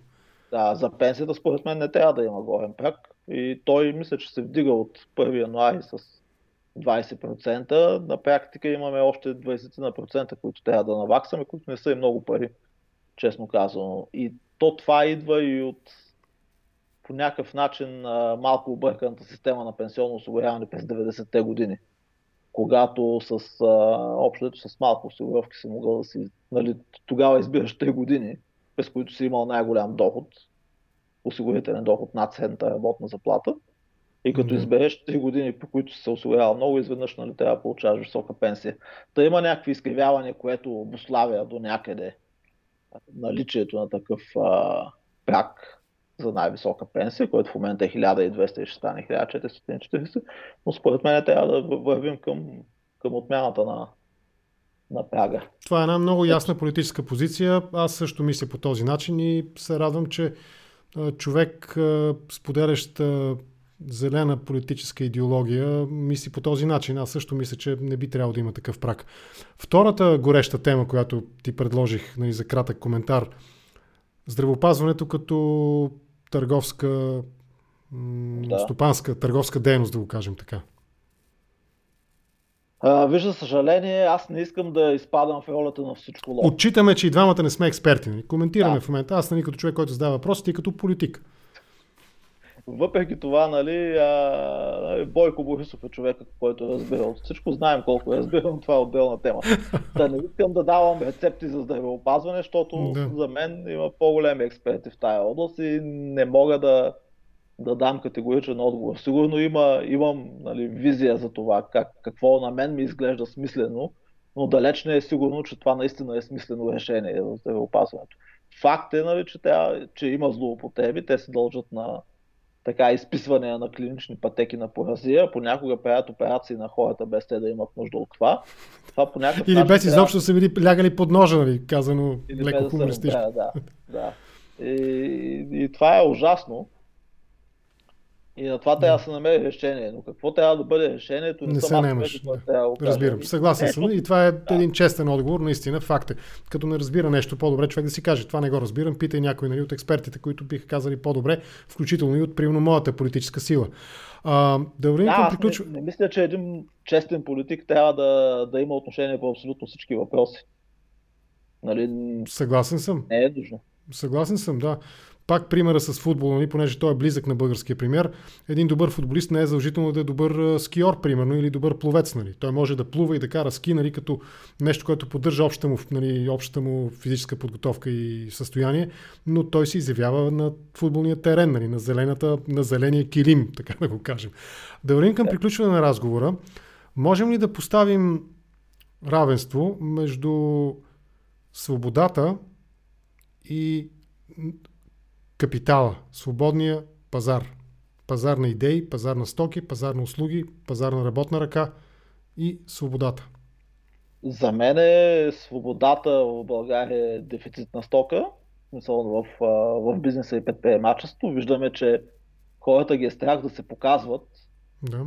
S2: Да, за пенсията според мен не трябва да има горен прак. И той мисля, че се вдига от 1 януари с 20%. На практика имаме още 20%, които трябва да наваксаме, които не са и много пари. честно казано. И то това идва и от по някакъв начин малко обърканата система на пенсионно осигуряване през 90-те години. Когато с общото с малко осигуровки си могъл да си, нали, тогава избираш 3 години, през които си имал най-голям доход, осигурителен доход над средната работна заплата. И като mm-hmm. избереш 3 години, по които се осигурява много, изведнъж нали, трябва да получаваш висока пенсия. Та има някакви изкривявания, което обославя до някъде наличието на такъв а, прак за най-висока пенсия, който в момента е 1200 и ще стане 1440, но според мен трябва да вървим към, към отмяната на, на прага.
S1: Това е една много ясна политическа позиция. Аз също мисля по този начин и се радвам, че човек, споделящ зелена политическа идеология, мисли по този начин. Аз също мисля, че не би трябвало да има такъв прак. Втората гореща тема, която ти предложих нали, за кратък коментар, здравеопазването като търговска, да. стопанска, търговска дейност, да го кажем така.
S2: Вижда съжаление, аз не искам да изпадам в ролята на всичко лошо.
S1: Отчитаме, че и двамата не сме експерти. Нали? Коментираме да. в момента. Аз нали, като човек, който задава въпросите и като политик.
S2: Въпреки това, нали, а, Бойко Борисов е човека, който е разбирал всичко. Знаем колко е разбирал, това е отделна тема. Да не искам да давам рецепти за здравеопазване, защото да. за мен има по-големи експерти в тая област и не мога да, да дам категоричен отговор. Сигурно има, имам нали, визия за това, как, какво на мен ми изглежда смислено, но далеч не е сигурно, че това наистина е смислено решение за здравеопазването. Факт е, нали, че, тя, че има злоупотреби, те се дължат на, така изписване на клинични пътеки на поразия. Понякога правят операции на хората без те да имат нужда от това. това
S1: по Или без изобщо са били лягали под ножа, нали, казано Или леко хумористично.
S2: Да, да, да. И, и това е ужасно. И на това трябва да се намери решение. Но какво трябва да бъде решението?
S1: Не, не се немаш. Да. Разбирам. Съгласен съм. И това е да. един честен отговор. Наистина, факт е. Като не разбира нещо по-добре, човек да си каже, това не го разбирам, питай някой нали, от експертите, които биха казали по-добре, включително и от примерно моята политическа сила. А,
S2: да вървим да, към приключване. Не, не, мисля, че един честен политик трябва да, да има отношение по абсолютно всички въпроси. Нали,
S1: Съгласен съм.
S2: Не е нужно.
S1: Съгласен съм, да. Пак примера с футбола, нали, понеже той е близък на българския пример. Един добър футболист не е задължително да е добър скиор, примерно, или добър пловец. Нали. Той може да плува и да кара ски, нали, като нещо, което поддържа общата му, нали, общата му физическа подготовка и състояние, но той се изявява на футболния терен, нали, на, зелената, на зеления килим, така да го кажем. Да вървим към приключване на разговора. Можем ли да поставим равенство между свободата и капитала, свободния пазар. Пазар на идеи, пазар на стоки, пазар на услуги, пазар на работна ръка и свободата.
S2: За мен е свободата в България е дефицит на стока. В, в бизнеса и предприемачество виждаме, че хората ги е страх да се показват.
S1: Да.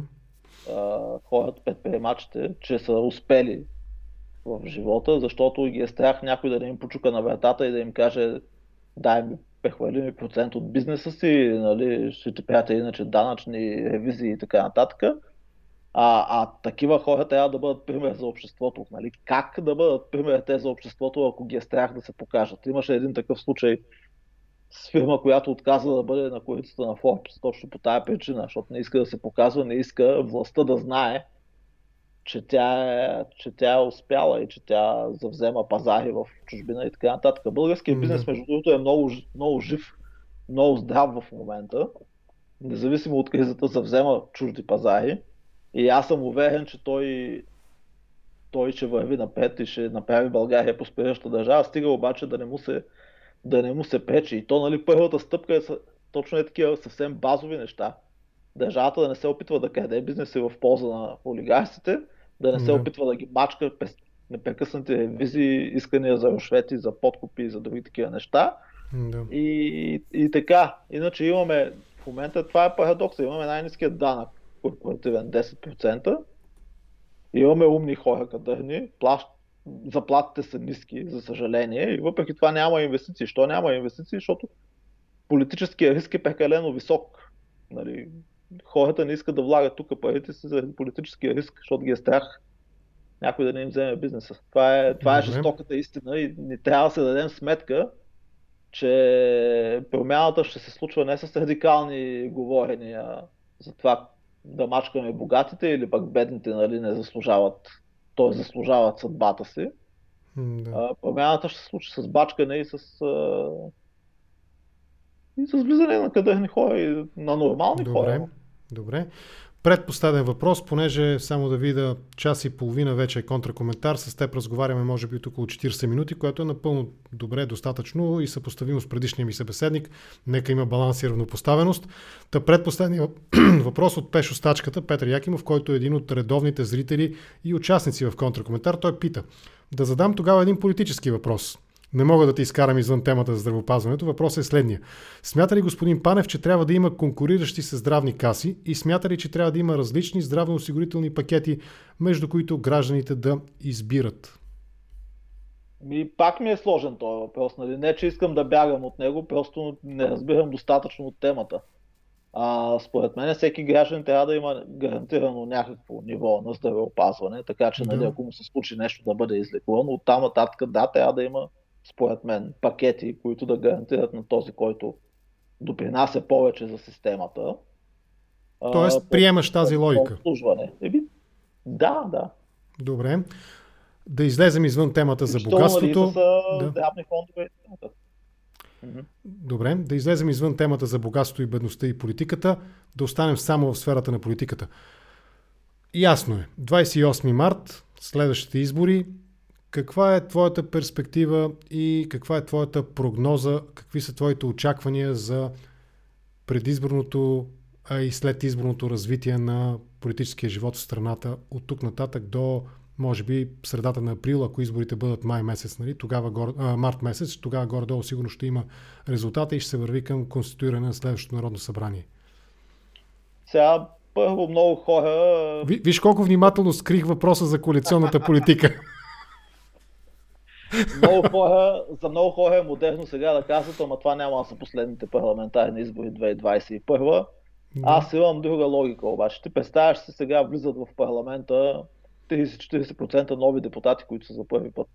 S2: Хората, предприемачите, че са успели в живота, защото ги е страх някой да не им почука на вратата и да им каже дай ми прехвърлим процент от бизнеса си, нали, ще правят иначе данъчни ревизии и така нататък. А, а такива хора трябва да бъдат пример за обществото. Нали? Как да бъдат пример те за обществото, ако ги е страх да се покажат? Имаше един такъв случай с фирма, която отказва да бъде на корицата на Forbes, точно по тая причина, защото не иска да се показва, не иска властта да знае, че тя, е, че тя е успяла и че тя завзема пазари в чужбина и така нататък. Българският бизнес, между другото, е много, много жив, много здрав в момента. Независимо от кризата, завзема чужди пазари. И аз съм уверен, че той, той ще върви напред и ще направи България просперираща държава. Стига обаче да не му се, да не му се пречи. И то, нали, първата стъпка е точно е такива съвсем базови неща. Държавата да не се опитва да краде бизнеси в полза на олигарсите, да не се да. опитва да ги бачка през непрекъснати ревизии, искания за рушвети, за подкупи и за други такива неща.
S1: Да.
S2: И, и така, иначе имаме, в момента това е парадокса, имаме най-низкият данък корпоративен 10%, имаме умни хора кадърни, плащ, заплатите са ниски, за съжаление, и въпреки това няма инвестиции. Що няма инвестиции? Защото политическия риск е прекалено висок. Нали, хората не искат да влагат тук парите си заради политическия риск, защото ги е страх. някой да не им вземе бизнеса. Това е, това е жестоката истина и не трябва да се дадем сметка, че промяната ще се случва не с радикални говорения за това да мачкаме богатите или пък бедните нали, не заслужават, т.е. заслужават съдбата си. Да. промяната ще се случи с бачкане и с, и с влизане на къдърни хора и на нормални
S1: Добре.
S2: хора.
S1: Добре. Предпоследен въпрос, понеже само да видя час и половина вече е контракоментар, с теб разговаряме може би от около 40 минути, което е напълно добре, достатъчно и съпоставимо с предишния ми събеседник. Нека има баланс и равнопоставеност. Та предпоследния въпрос от Пешо Стачката, Петър Якимов, който е един от редовните зрители и участници в контракоментар. Той пита, да задам тогава един политически въпрос – не мога да те изкарам извън темата за здравеопазването. Въпросът е следния. Смята ли господин Панев, че трябва да има конкуриращи се здравни каси и смята ли, че трябва да има различни здравноосигурителни пакети, между които гражданите да избират?
S2: Ми, пак ми е сложен този въпрос. Нали? Не, че искам да бягам от него, просто не разбирам достатъчно от темата. А, според мен всеки граждан трябва да има гарантирано някакво ниво на здравеопазване, така че нали, ако му се случи нещо да бъде излекувано, от там нататък да, трябва да има според мен, пакети, които да гарантират на този, който допринася повече за системата.
S1: Тоест, а, приемаш тази логика.
S2: Обслужване. Еби, да, да.
S1: Добре. Да излезем извън темата за богатството.
S2: Нали, с, да. фондове.
S1: Добре, да излезем извън темата за богатството и бедността и политиката, да останем само в сферата на политиката. Ясно е. 28 март, следващите избори, каква е твоята перспектива и каква е твоята прогноза, какви са твоите очаквания за предизборното, а и след изборното развитие на политическия живот в страната от тук нататък до може би средата на април, ако изборите бъдат май месец, нали, тогава гор, а, март месец, тогава горе-долу сигурно ще има резултата и ще се върви към конституиране на следващото народно събрание.
S2: Сега първо много хора...
S1: Виж колко внимателно скрих въпроса за коалиционната политика.
S2: много хора, за много хора е модерно сега да казват, ама това няма са последните парламентарни избори 2021. Аз имам друга логика обаче. Ти представяш се сега влизат в парламента 30-40% нови депутати, които са за първи път.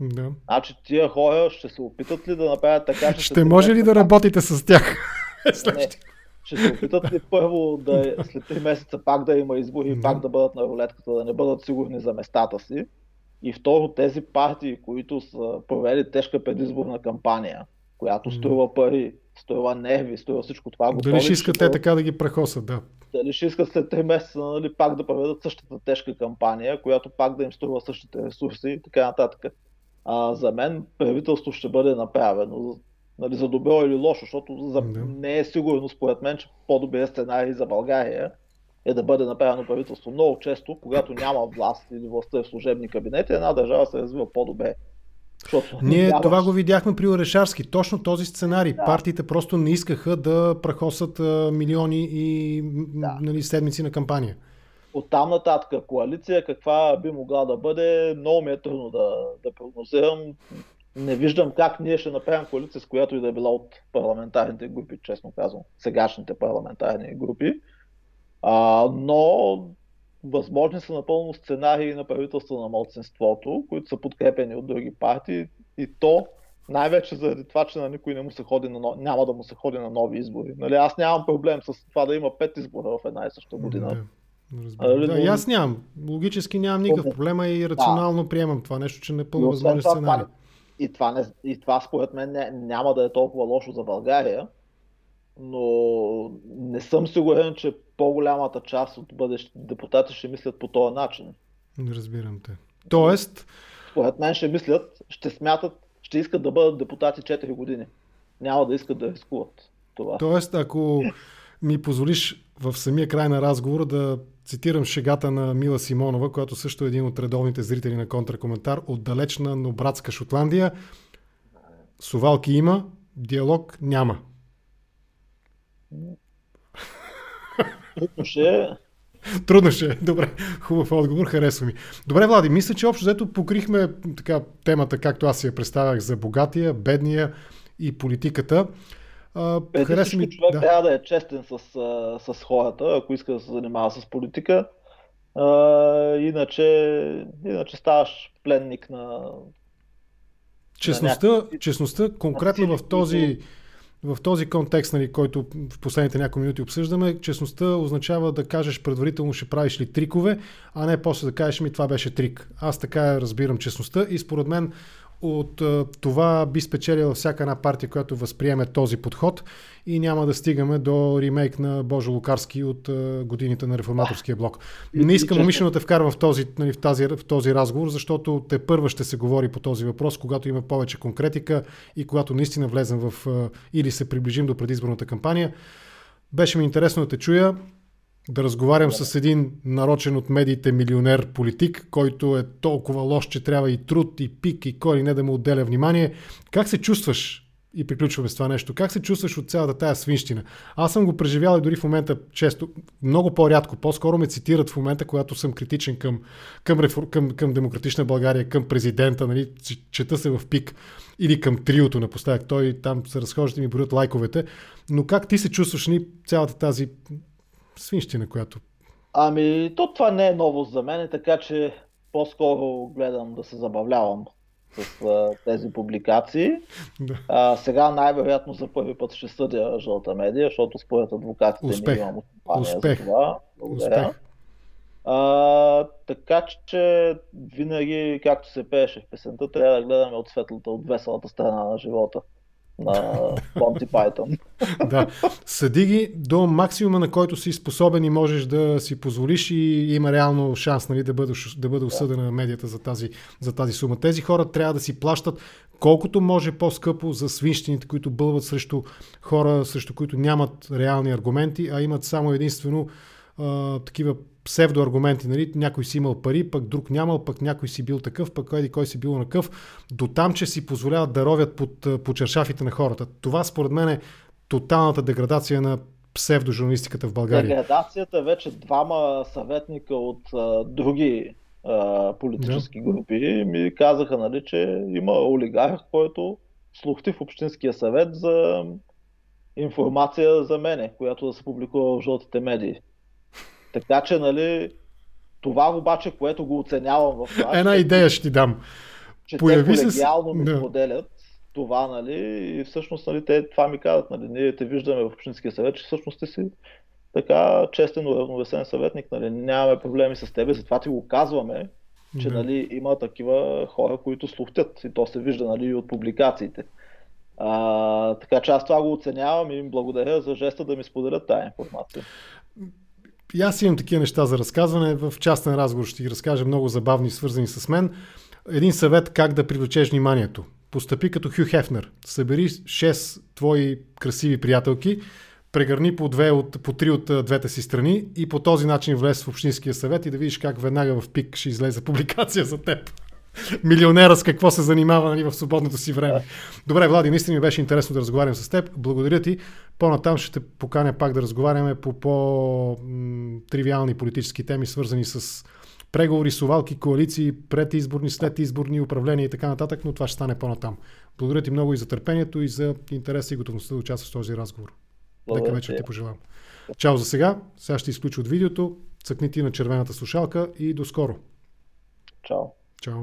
S1: Да.
S2: Значи тия хора ще се опитат ли да направят така,
S1: че... Ще може ли да работите с тях?
S2: Не. Ще се опитат ли първо да е, след 3 месеца пак да има избори да. пак да бъдат на рулетката, да не бъдат сигурни за местата си? И второ, тези партии, които са провели тежка предизборна кампания, която струва пари, струва нерви, струва всичко това.
S1: Дали ще искат те така да ги прехосат, да.
S2: Дали ще искат след 3 месеца нали, пак да проведат същата тежка кампания, която пак да им струва същите ресурси и така нататък. А, за мен правителство ще бъде направено нали, за добро или лошо, защото за... да. не е сигурно според мен, че по-добрият сценарий за България е да бъде направено правителство. Много често, когато няма власт или властта е в служебни кабинети, една държава се развива по-добре.
S1: Защото Ние нямаш... това го видяхме при Орешарски. Точно този сценарий. Да. Партиите просто не искаха да прахосат милиони и да. нали, седмици на кампания.
S2: От там нататък коалиция, каква би могла да бъде, много ми е трудно да, да прогнозирам. Не виждам как ние ще направим коалиция, с която и да е била от парламентарните групи, честно казвам. Сегашните парламентарни групи. А, но възможни са напълно сценарии на правителство на младсенството, които са подкрепени от други партии и то най-вече заради това, че на никой не му се ходи на, няма да му се ходи на нови избори. Нали, аз нямам проблем с това да има пет избора в една и съща година.
S1: Разбира. Да, и аз нямам. Логически нямам никакъв проблем и рационално да. приемам това нещо, че не е пълно възможен сценарий.
S2: И това, не, и това според мен не, няма да е толкова лошо за България, но не съм сигурен, че по-голямата част от бъдещите депутати ще мислят по този начин.
S1: Разбирам те. Тоест...
S2: Според мен ще мислят, ще смятат, ще искат да бъдат депутати 4 години. Няма да искат да рискуват това.
S1: Тоест, ако ми позволиш в самия край на разговора да цитирам шегата на Мила Симонова, която също е един от редовните зрители на контракоментар от далечна, но братска Шотландия. Сувалки има, диалог няма.
S2: Трудно ще е.
S1: Трудно ще е. Добре, хубав отговор, харесва ми. Добре, Влади, мисля, че общо взето покрихме така, темата, както аз си я представях за богатия, бедния и политиката.
S2: харесва ми... човек да. трябва да е честен с, с хората, ако иска да се занимава с политика. А, иначе, иначе ставаш пленник на...
S1: Честността, на честността конкретно в този, в този контекст, нали, който в последните няколко минути обсъждаме, честността означава да кажеш предварително ще правиш ли трикове, а не после да кажеш ми това беше трик. Аз така разбирам честността и според мен от това би спечелила всяка една партия, която възприеме този подход и няма да стигаме до ремейк на Божо Лукарски от годините на реформаторския блок. Не искам умишлено да вкарвам в този, нали, в, тази, в този разговор, защото те първа ще се говори по този въпрос, когато има повече конкретика и когато наистина влезем в или се приближим до предизборната кампания. Беше ми интересно да те чуя да разговарям с един нарочен от медиите милионер политик, който е толкова лош, че трябва и труд, и пик, и кой не да му отделя внимание. Как се чувстваш? И приключваме с това нещо. Как се чувстваш от цялата тая свинщина? Аз съм го преживял и дори в момента често, много по-рядко, по-скоро ме цитират в момента, когато съм критичен към, към, към, към Демократична България, към президента, нали, чета се в пик или към триото напоследък. Той там се разхожда и ми броят лайковете. Но как ти се чувстваш ни цялата тази свинщина, която...
S2: Ами, то това не е ново за мен, така че по-скоро гледам да се забавлявам с а, тези публикации. Да. А, сега най-вероятно за първи път ще съдя жълта медия, защото според адвокатите
S1: Успех.
S2: ми имам
S1: Успех.
S2: за това. Благодаря. Успех. А, така че винаги, както се пееше в песента, трябва да гледаме от светлата, от веселата страна на живота на Monty Python.
S1: да, съди ги до максимума, на който си способен и можеш да си позволиш и има реално шанс нали, да, бъде, да бъде осъдена да. медията за тази, за тази сума. Тези хора трябва да си плащат колкото може по-скъпо за свинщините, които бълват срещу хора, срещу които нямат реални аргументи, а имат само единствено а, такива псевдоаргументи, нали? някой си имал пари, пък друг нямал, пък някой си бил такъв, пък кой, кой си бил накъв, до там, че си позволяват да ровят под, под чершафите на хората. Това според мен е тоталната деградация на псевдожурналистиката в България.
S2: Деградацията вече двама съветника от а, други а, политически да. групи ми казаха, нали, че има олигарх, който слухти в Общинския съвет за информация за мене, която да се публикува в жълтите медии. Така че, нали, това обаче, което го оценявам в това...
S1: Една идея ще ти дам.
S2: Че Появи те колегиално се... ми да. споделят това, нали, и всъщност, нали, те това ми казват, нали, ние те виждаме в Общинския съвет, че всъщност ти си така честен, уравновесен съветник, нали, нямаме проблеми с тебе, затова ти го казваме, че, да. нали, има такива хора, които слухтят и то се вижда, нали, и от публикациите. А, така че аз това го оценявам и им благодаря за жеста да ми споделят тази информация.
S1: И аз имам такива неща за разказване. В частен разговор ще ги разкажа много забавни, свързани с мен. Един съвет как да привлечеш вниманието. Постъпи като Хю Хефнер. Събери 6 твои красиви приятелки, прегърни по, две от, по три от двете си страни и по този начин влез в Общинския съвет и да видиш как веднага в пик ще излезе публикация за теб милионера с какво се занимава нали, в свободното си време. Добре, Влади, наистина ми беше интересно да разговарям с теб. Благодаря ти. По-натам ще те поканя пак да разговаряме по по-тривиални политически теми, свързани с преговори, сувалки, коалиции, предизборни, следизборни управления и така нататък, но това ще стане по-натам. Благодаря ти много и за търпението и за интереса и готовността да участваш в този разговор. Нека вечер ти пожелавам. Чао за сега. Сега ще изключа от видеото. Цъкни ти на червената слушалка и до скоро.
S2: Чао.
S1: Чао.